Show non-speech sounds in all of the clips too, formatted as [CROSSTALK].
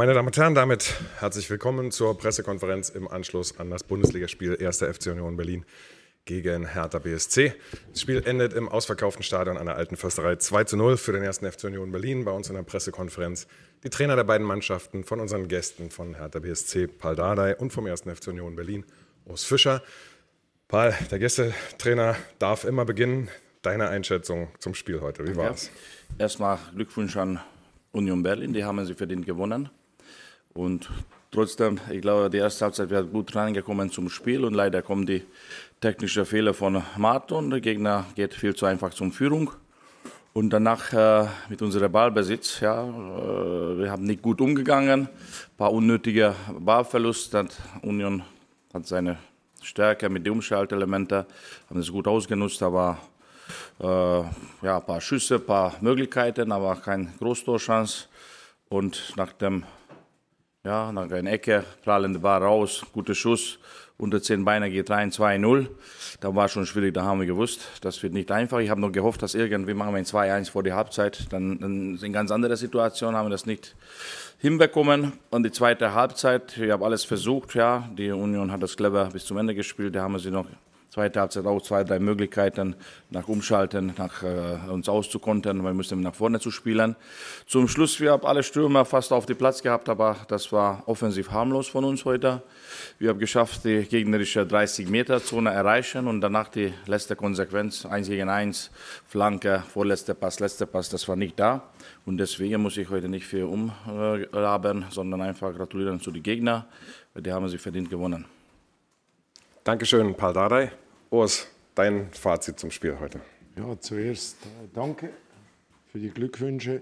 Meine Damen und Herren, damit herzlich willkommen zur Pressekonferenz im Anschluss an das Bundesligaspiel 1. FC Union Berlin gegen Hertha BSC. Das Spiel endet im ausverkauften Stadion an der Alten Försterei 2 zu 0 für den 1. FC Union Berlin. Bei uns in der Pressekonferenz die Trainer der beiden Mannschaften von unseren Gästen von Hertha BSC, Paul Dardai und vom 1. FC Union Berlin, Urs Fischer. Paul, der Gästetrainer darf immer beginnen. Deine Einschätzung zum Spiel heute, wie war es? Ja. Erstmal Glückwunsch an Union Berlin, die haben sie verdient gewonnen. Und trotzdem, ich glaube, die erste Halbzeit wäre gut reingekommen zum Spiel und leider kommen die technischen Fehler von Martin. Der Gegner geht viel zu einfach zum Führung. Und danach äh, mit unserem Ballbesitz, ja, äh, wir haben nicht gut umgegangen, ein paar unnötige Ballverluste. Union hat seine Stärke mit den Umschaltelementen, haben es gut ausgenutzt, aber äh, ja, ein paar Schüsse, ein paar Möglichkeiten, aber keine Großtorchance. Und nach dem, ja, nach einer Ecke, prallende Bar raus, guter Schuss, unter zehn Beine geht rein, 2-0. Da war schon schwierig, da haben wir gewusst, das wird nicht einfach. Ich habe noch gehofft, dass irgendwie machen wir ein 2-1 vor die Halbzeit. Dann, dann sind ganz andere Situationen, haben wir das nicht hinbekommen. Und die zweite Halbzeit, ich habe alles versucht, ja. Die Union hat das clever bis zum Ende gespielt, da haben wir sie noch zweite Halbzeit auch zwei, drei Möglichkeiten nach Umschalten, nach äh, uns auszukontern, wir mussten nach vorne zu spielen. Zum Schluss, wir haben alle Stürmer fast auf den Platz gehabt, aber das war offensiv harmlos von uns heute. Wir haben geschafft, die gegnerische 30-Meter-Zone erreichen und danach die letzte Konsequenz, eins gegen eins, Flanke, vorletzter Pass, letzter Pass, das war nicht da. Und deswegen muss ich heute nicht viel umraben, sondern einfach gratulieren zu den Gegnern, die haben sie verdient gewonnen. Dankeschön, Paul Dardai. Urs, dein Fazit zum Spiel heute. Ja, zuerst äh, danke für die Glückwünsche.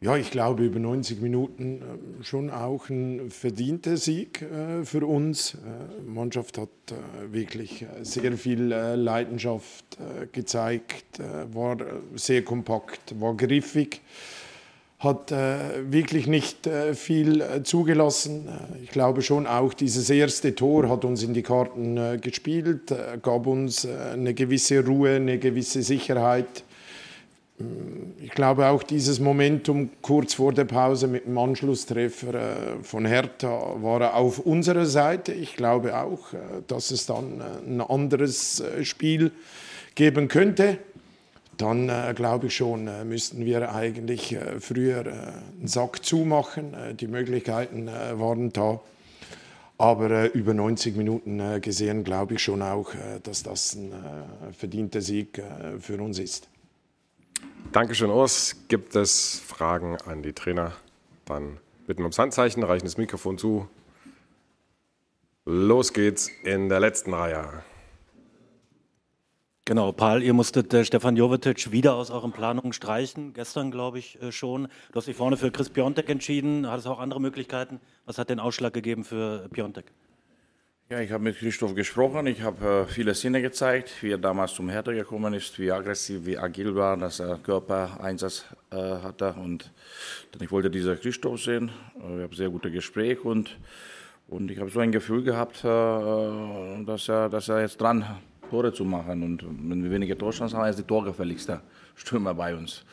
Ja, ich glaube, über 90 Minuten äh, schon auch ein verdienter Sieg äh, für uns. Die Mannschaft hat wirklich sehr viel Leidenschaft gezeigt, war sehr kompakt, war griffig hat äh, wirklich nicht äh, viel äh, zugelassen. Äh, ich glaube schon auch dieses erste Tor hat uns in die Karten äh, gespielt, äh, gab uns eine gewisse Ruhe, eine gewisse Sicherheit. Ich glaube auch dieses Momentum kurz vor der Pause mit dem Anschlusstreffer von Hertha war auf unserer Seite. Ich glaube auch, dass es dann ein anderes Spiel geben könnte dann äh, glaube ich schon, äh, müssten wir eigentlich äh, früher äh, einen Sack zumachen. Äh, die Möglichkeiten äh, waren da. Aber über 90 Minuten gesehen glaube ich schon auch, dass das ein verdienter Sieg für uns ist. Dankeschön, Urs. Gibt es Fragen an die Trainer? Dann bitten ums Handzeichen, reichen das Mikrofon zu. Los geht's in der letzten Reihe. Genau, Paul, ihr musstet äh, Stefan Jovetic wieder aus euren Planungen streichen, gestern glaube ich äh, schon. Du hast dich vorne für Chris Piontek entschieden, hattest auch andere Möglichkeiten. Was hat den Ausschlag gegeben für Piontek? Ja, ich habe mit Christoph gesprochen, ich habe äh, viele Sinne gezeigt, wie er damals zum Hertha gekommen ist, wie aggressiv, wie agil war, dass er Körpereinsatz äh, hatte und ich wollte dieser Christoph sehen. Äh, wir haben sehr gute Gespräche und, und ich habe so ein Gefühl gehabt, äh, dass, er, dass er jetzt dran Tore zu machen. Und wenn wir weniger Torchancen haben, ist die torgefälligste [LAUGHS] Stürmer bei uns.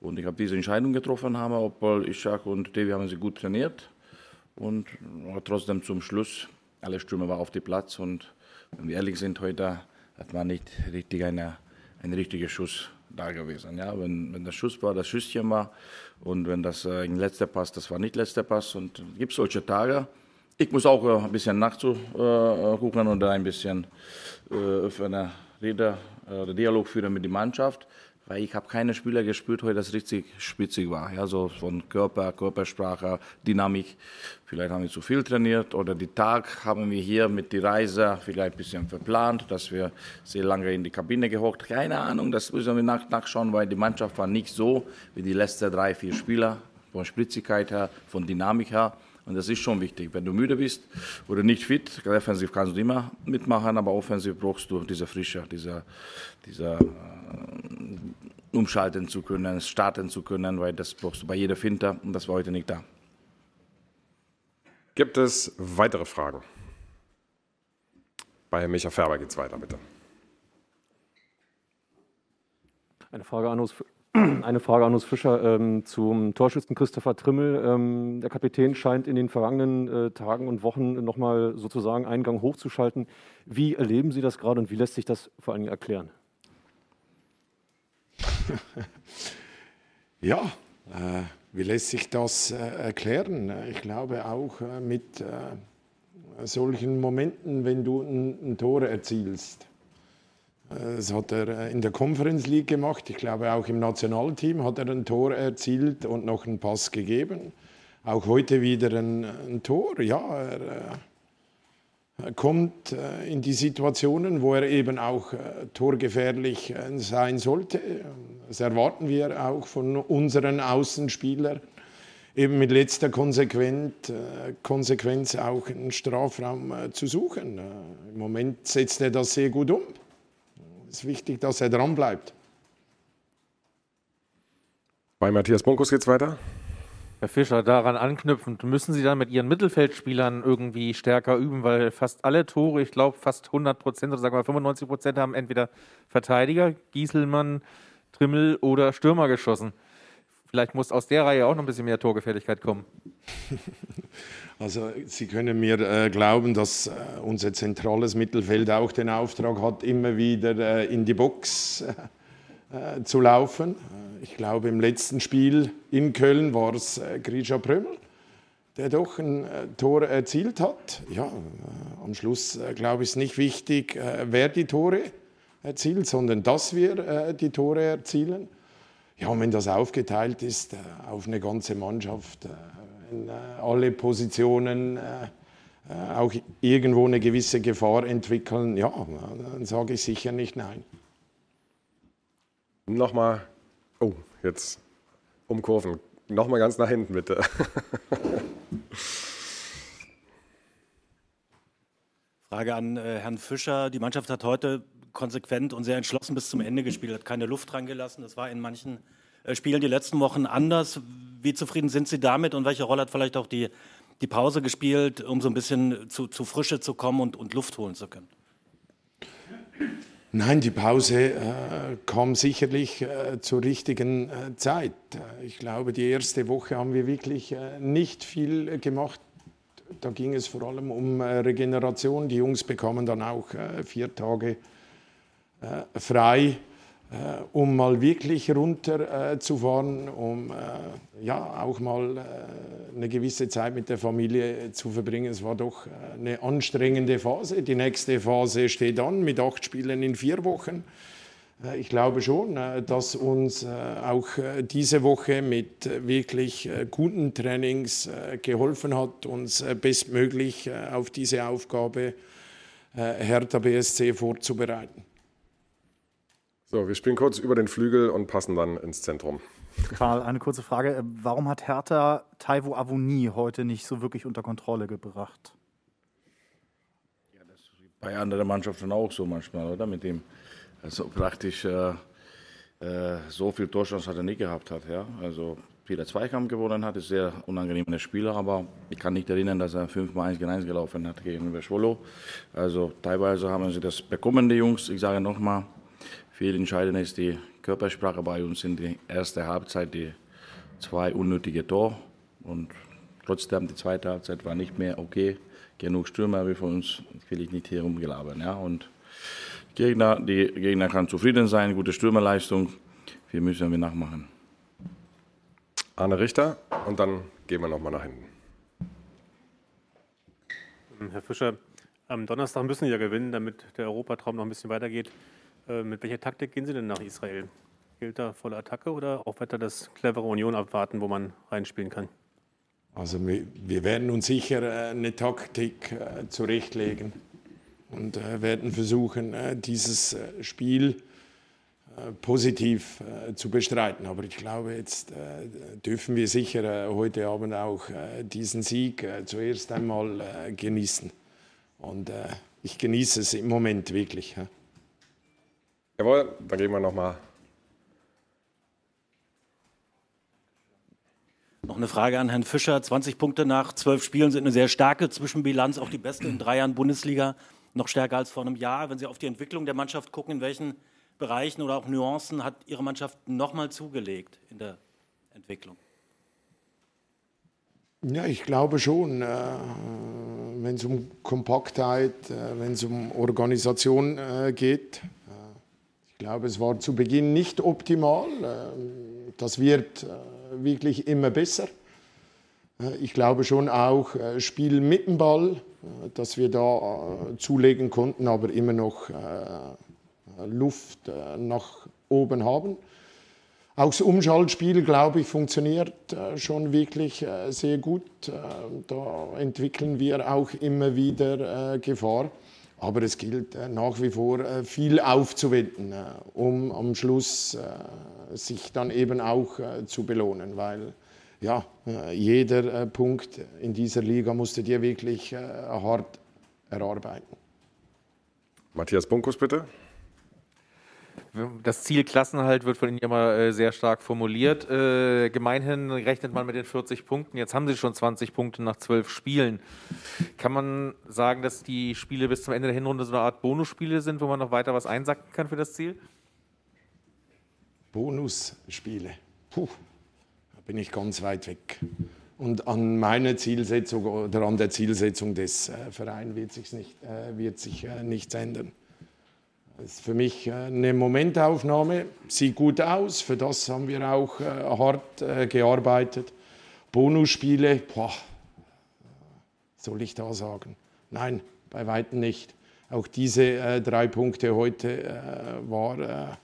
Und ich habe diese Entscheidung getroffen, haben, obwohl Ishak und Devi haben sie gut trainiert. Und trotzdem zum Schluss, alle Stürmer waren auf dem Platz. Und wenn wir ehrlich sind, heute hat man nicht richtig eine, ein richtiger Schuss da gewesen. Ja, wenn, wenn der Schuss war, das Schüsschen war. Und wenn das äh, letzter Pass, das war nicht letzter Pass. Und es gibt solche Tage. Ich muss auch äh, ein bisschen nachzugucken und ein bisschen äh, für eine oder Dialog führen mit der Mannschaft, weil ich habe keine Spieler gespürt heute, das richtig spitzig war. Ja, so von Körper, Körpersprache, Dynamik. Vielleicht haben wir zu viel trainiert oder die Tag haben wir hier mit der Reise vielleicht ein bisschen verplant, dass wir sehr lange in die Kabine gehockt. Keine Ahnung, das müssen wir nach, nachschauen, weil die Mannschaft war nicht so wie die letzten drei, vier Spieler von Spritzigkeit her, von Dynamik her. Und das ist schon wichtig. Wenn du müde bist oder nicht fit, defensiv kannst du immer mitmachen, aber offensiv brauchst du diese Frische, diese, diese äh, umschalten zu können, starten zu können, weil das brauchst du bei jeder Finter und das war heute nicht da. Gibt es weitere Fragen? Bei Micha Färber geht es weiter, bitte. Eine Frage an Urs, [CLEARS THROAT] Eine Frage an Urs Fischer ähm, zum Torschützen Christopher Trimmel. Ähm, der Kapitän scheint in den vergangenen äh, Tagen und Wochen nochmal sozusagen einen Gang hochzuschalten. Wie erleben Sie das gerade und wie lässt sich das vor allem erklären? [LAUGHS] ja, äh, wie lässt sich das äh, erklären? Ich glaube auch äh, mit äh, solchen Momenten, wenn du ein, ein Tor erzielst das hat er äh, in der Conference League gemacht. Ich glaube, auch im Nationalteam hat er ein Tor erzielt und noch einen Pass gegeben. Auch heute wieder ein, ein Tor. Ja, er, äh, er kommt äh, in die Situationen, wo er eben auch torgefährlich sein sollte. Das erwarten wir auch von unseren Außenspielern. Eben mit letzter Konsequenz, Konsequenz auch einen Strafraum zu suchen. Im Moment setzt er das sehr gut um. Es ist wichtig, dass er dran bleibt. Bei Matthias Bunkus geht es weiter. Herr Fischer, daran anknüpfend, müssen Sie dann mit Ihren Mittelfeldspielern irgendwie stärker üben, weil fast alle Tore, ich glaube fast 100 Prozent oder sagen wir 95 Prozent haben entweder Verteidiger, Gieselmann, Trimmel oder Stürmer geschossen. Vielleicht muss aus der Reihe auch noch ein bisschen mehr Torgefährlichkeit kommen. [LAUGHS] Also Sie können mir äh, glauben, dass äh, unser zentrales Mittelfeld auch den Auftrag hat, immer wieder äh, in die Box äh, äh, zu laufen. Äh, ich glaube, im letzten Spiel in Köln war es äh, Grisha Prömmel, der doch ein Tor erzielt hat. Ja, am Schluss glaube ich, ist nicht wichtig, wer die Tore erzielt, sondern dass wir die Tore erzielen. Ja, und wenn das aufgeteilt ist auf eine ganze Mannschaft, wenn äh, alle Positionen äh, äh, auch irgendwo eine gewisse Gefahr entwickeln, ja, dann sage ich sicher nicht nein. Nochmal, oh, jetzt umkurven. Nochmal ganz nach hinten, bitte. [LAUGHS] Frage an Herrn Fischer. Die Mannschaft hat heute konsequent und sehr entschlossen bis zum Ende gespielt, hat keine Luft dran gelassen. Das war in manchen äh, Spielen die letzten Wochen anders. Wie zufrieden sind Sie damit und welche Rolle hat vielleicht auch die, die Pause gespielt, um so ein bisschen zu, zu Frische zu kommen und, und Luft holen zu können? Nein, die Pause äh, kam sicherlich äh, zur richtigen äh, Zeit. Ich glaube, die erste Woche haben wir wirklich äh, nicht viel gemacht. Da ging es vor allem um äh, Regeneration. Die Jungs bekamen dann auch vier Tage frei äh, um mal wirklich runterzufahren, äh, um äh, ja auch mal äh, eine gewisse Zeit mit der Familie zu verbringen. Es war doch äh, eine anstrengende Phase. Die nächste Phase steht an mit acht Spielen in vier Wochen. Äh, ich glaube schon, dass uns auch diese Woche mit wirklich guten Trainings geholfen hat, uns bestmöglich auf diese Aufgabe Hertha BSC vorzubereiten. So, wir spielen kurz über den Flügel und passen dann ins Zentrum. Karl, eine kurze Frage. Warum hat Hertha Taiwo Avoni heute nicht so wirklich unter Kontrolle gebracht? Ja, das ist bei anderen Mannschaften auch so manchmal, oder? Mit dem, also praktisch äh, äh, so viel Torchance hat er nicht gehabt hat. Ja? Also viele Zweikampf gewonnen hat, ist sehr unangenehmer Spieler, aber ich kann nicht erinnern, dass er fünfmal 1 gegen 1 gelaufen hat gegen Schwolo. Also teilweise haben sie das bekommen, die Jungs. Ich sage nochmal, viel entscheidender ist die Körpersprache bei uns in der ersten Halbzeit, die zwei unnötige Tor. Und trotzdem, die zweite Halbzeit war nicht mehr okay. Genug Stürmer wie von uns, will ich nicht hier rumgelabern. Ja? Und Gegner, die Gegner kann zufrieden sein, gute Stürmerleistung. Wir müssen wir nachmachen. Arne Richter und dann gehen wir nochmal nach hinten. Herr Fischer, am Donnerstag müssen Sie ja gewinnen, damit der Europatraum noch ein bisschen weitergeht. Äh, mit welcher Taktik gehen Sie denn nach Israel? Gilt da volle Attacke oder auch weiter das clevere Union abwarten, wo man reinspielen kann? Also wir werden uns sicher äh, eine Taktik äh, zurechtlegen und werden versuchen, dieses Spiel positiv zu bestreiten. Aber ich glaube, jetzt dürfen wir sicher heute Abend auch diesen Sieg zuerst einmal genießen. Und ich genieße es im Moment wirklich. Jawohl, dann gehen wir nochmal. Noch eine Frage an Herrn Fischer. 20 Punkte nach zwölf Spielen sind eine sehr starke Zwischenbilanz, auch die beste in drei Jahren Bundesliga, noch stärker als vor einem Jahr. Wenn Sie auf die Entwicklung der Mannschaft gucken, in welchen Bereichen oder auch Nuancen hat Ihre Mannschaft nochmal zugelegt in der Entwicklung? Ja, ich glaube schon. Äh, wenn es um Kompaktheit, äh, wenn es um Organisation äh, geht. Äh, ich glaube, es war zu Beginn nicht optimal. Äh, das wird äh, wirklich immer besser. Ich glaube schon auch Spiel mit dem Ball, dass wir da zulegen konnten, aber immer noch Luft nach oben haben. Auch das Umschaltspiel, glaube ich, funktioniert äh, schon wirklich äh, sehr gut. Äh, da entwickeln wir auch immer wieder Gefahr. Aber es gilt nach wie vor viel aufzuwenden, um am Schluss sich dann eben auch zu belohnen. Weil ja, jeder Punkt in dieser Liga musste dir wirklich hart erarbeiten. Matthias Bunkus, bitte das Ziel Klassenhalt wird von Ihnen immer äh, sehr stark formuliert. Äh, gemeinhin rechnet man mit den 40 Punkten. Jetzt haben Sie schon 20 Punkte nach zwölf Spielen. Kann man sagen, dass die Spiele bis zum Ende der Hinrunde so eine Art Bonusspiele sind, wo man noch weiter was einsacken kann für das Ziel? Bonusspiele. Puh, da bin ich ganz weit weg. Und an meiner Zielsetzung oder an der Zielsetzung des äh, Vereins wird äh, wird sich nichts ändern. Das ist für mich äh, eine Momentaufnahme, sieht gut aus, für das haben wir auch äh, hart äh, gearbeitet. Bonusspiele, boah, soll ich da sagen? Nein, bei weitem nicht. Auch diese drei Punkte heute war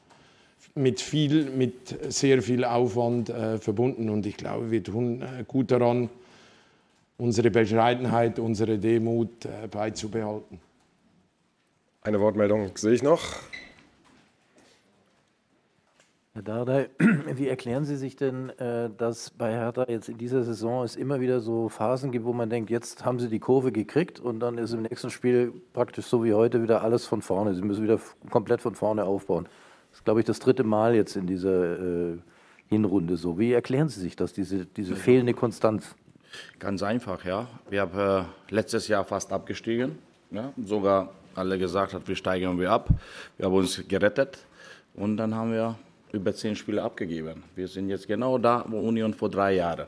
mit viel, mit sehr viel Aufwand verbunden und ich glaube, wir tun gut daran, unsere Bescheidenheit, unsere Demut beizubehalten. Eine Wortmeldung sehe ich noch. Herr Dardai, [CLEARS THROAT] wie erklären Sie sich denn, äh, dass bei Hertha jetzt in dieser Saison es immer wieder so Phasen gibt, wo man denkt, jetzt haben Sie die Kurve gekriegt und dann ist im nächsten Spiel praktisch so wie heute wieder alles von vorne. Sie müssen wieder komplett von vorne aufbauen. Das ist, glaube ich, das dritte Mal jetzt in dieser äh, Hinrunde so. Wie erklären Sie sich das, diese, diese fehlende Konstanz? Ganz einfach, ja. Wir haben äh, letztes Jahr fast abgestiegen, ja, sogar alle gesagt hat, wir steigen wir ab. Wir haben uns gerettet und dann haben wir über zehn Spiele abgegeben. Wir sind jetzt genau da, wo Union vor drei Jahren.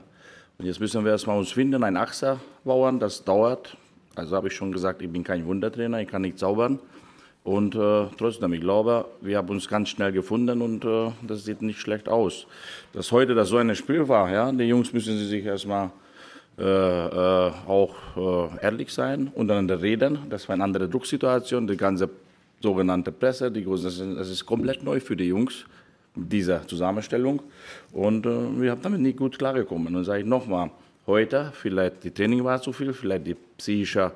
Und jetzt müssen wir erstmal uns finden, ein Achser bauen, das dauert. Also habe ich schon gesagt, ich bin kein Wundertrainer, ich kann nicht zaubern. Und äh, trotzdem, ich glaube, wir haben uns ganz schnell gefunden und äh, das sieht nicht schlecht aus. Dass heute das so ein Spiel war, ja, die Jungs müssen sich erstmal äh, äh, auch äh, ehrlich sein, untereinander reden. Das war eine andere Drucksituation. Die ganze sogenannte Presse, die das ist komplett neu für die Jungs, diese Zusammenstellung. Und äh, wir haben damit nicht gut klargekommen. Und sage ich nochmal, heute, vielleicht die Training war zu viel, vielleicht die psychische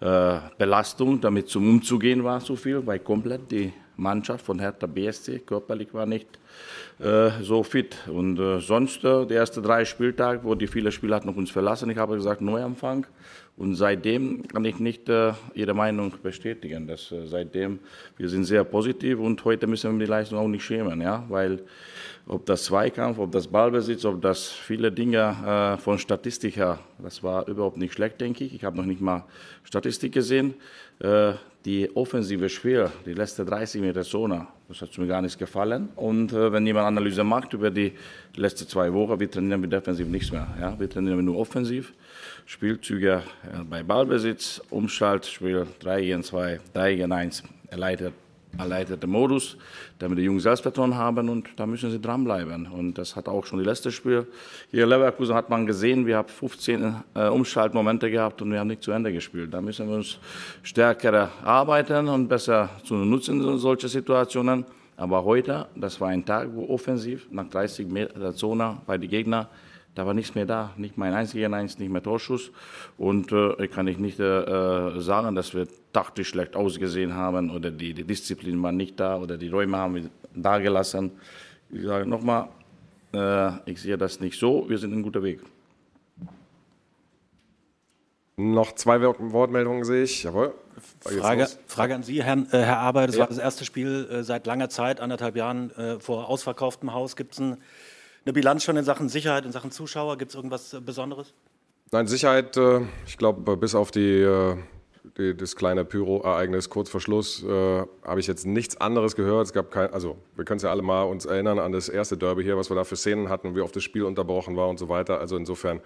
äh, Belastung, damit zum umzugehen war zu viel, weil komplett die Mannschaft von Hertha BSC körperlich war nicht äh, so fit. Und äh, sonst, äh, die ersten drei Spieltage, wo die viele Spieler hatten uns verlassen, ich habe gesagt Neuanfang. Und seitdem kann ich nicht äh, Ihre Meinung bestätigen. Dass, äh, seitdem, wir sind sehr positiv und heute müssen wir die Leistung auch nicht schämen, ja, weil ob das Zweikampf, ob das Ballbesitz, ob das viele Dinge äh, von Statistik her, das war überhaupt nicht schlecht, denke ich. Ich habe noch nicht mal Statistik gesehen. Äh, die offensive Spiel, die letzte 30 Meter Zone, das hat mir gar nicht gefallen. Und äh, wenn jemand Analyse macht über die letzten zwei Wochen, wir trainieren mit defensiv nichts mehr. Ja? Wir trainieren nur offensiv. Spielzüge äh, bei Ballbesitz, Umschaltspiel 3 gegen 2, 3 gegen 1, erleichtert erleichterte Modus, damit die Jungs Selbstvertrauen haben und da müssen sie dranbleiben. Und das hat auch schon die letzte Spiel. Hier in Leverkusen hat man gesehen, wir haben 15 äh, Umschaltmomente gehabt und wir haben nicht zu Ende gespielt. Da müssen wir uns stärker arbeiten und besser zu nutzen in solche Situationen. Aber heute, das war ein Tag, wo offensiv nach 30 Meter Zone bei den Gegnern da war nichts mehr da, nicht mein einziger Eins, nicht mehr Torschuss. Und äh, kann ich nicht äh, sagen, dass wir taktisch schlecht ausgesehen haben oder die, die Disziplin war nicht da oder die Räume haben wir da gelassen. Ich sage nochmal, äh, ich sehe das nicht so, wir sind in guter Weg. Noch zwei Wortmeldungen sehe ich. Jawohl. Frage, Frage, an Sie, Herr, äh, Herr Arbeit. Das ja. war das erste Spiel äh, seit langer Zeit, anderthalb Jahren äh, vor ausverkauftem Haus. Gibt es ein eine Bilanz schon in Sachen Sicherheit, in Sachen Zuschauer? Gibt es irgendwas äh, Besonderes? Nein, Sicherheit, äh, ich glaube, bis auf die äh, die, das kleine Pyro-Ereignis kurz vor Schluss äh, habe ich jetzt nichts anderes gehört. Es gab kein, also wir können es ja alle mal uns erinnern an das erste Derby hier, was wir da für Szenen hatten, wie oft das Spiel unterbrochen war und so weiter. Also insofern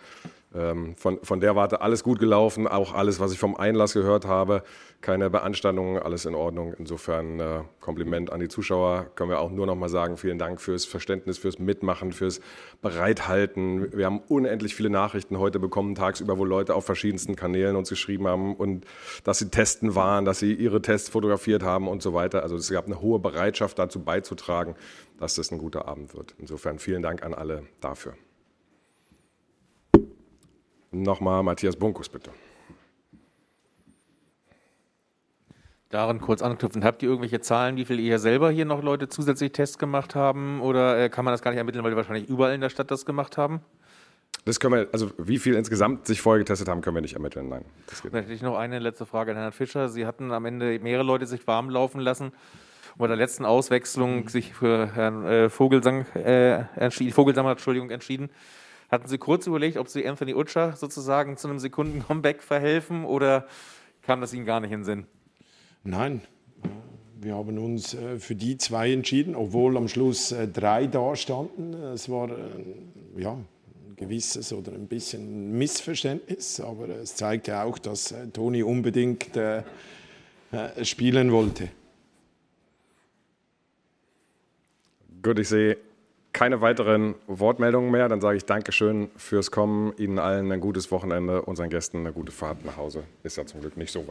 ähm, von, von der Warte alles gut gelaufen, auch alles, was ich vom Einlass gehört habe, keine Beanstandungen, alles in Ordnung. Insofern äh, Kompliment an die Zuschauer, können wir auch nur noch mal sagen, vielen Dank fürs Verständnis, fürs Mitmachen, fürs Bereithalten. Wir haben unendlich viele Nachrichten heute bekommen, tagsüber, wo Leute auf verschiedensten Kanälen uns geschrieben haben und dass sie testen waren, dass sie ihre Tests fotografiert haben und so weiter. Also es gab eine hohe Bereitschaft dazu beizutragen, dass das ein guter Abend wird. Insofern vielen Dank an alle dafür. Nochmal Matthias Bunkus, bitte. Daran kurz anknüpfen. Habt ihr irgendwelche Zahlen, wie viel ihr selber hier noch Leute zusätzlich Tests gemacht haben? Oder äh, kann man das gar nicht ermitteln, weil die wahrscheinlich überall in der Stadt das gemacht haben? Das können wir, also wie viel insgesamt sich vorher getestet haben, können wir nicht ermitteln. Nein. Das geht Dann hätte ich noch eine letzte Frage an Herrn Fischer. Sie hatten am Ende mehrere Leute sich warm laufen lassen und bei der letzten Auswechslung sich für Herrn äh, Vogelsang, äh, entschieden, Vogelsammer Entschuldigung, entschieden. Hatten Sie kurz überlegt, ob Sie Anthony Utscher sozusagen zu einem Sekunden-Comeback verhelfen oder kam das Ihnen gar nicht in den Sinn? Nein, wir haben uns äh, für die zwei entschieden, obwohl am Schluss äh, drei da standen. Es war äh, ja, ein gewisses oder ein bisschen Missverständnis, aber es zeigte auch, dass Toni unbedingt äh, spielen wollte. Gut, ich sehe keine weiteren Wortmeldungen mehr. Dann sage ich Dankeschön fürs Kommen. Ihnen allen ein gutes Wochenende, unseren Gästen eine gute Fahrt nach Hause. Ist ja zum Glück nicht so weit.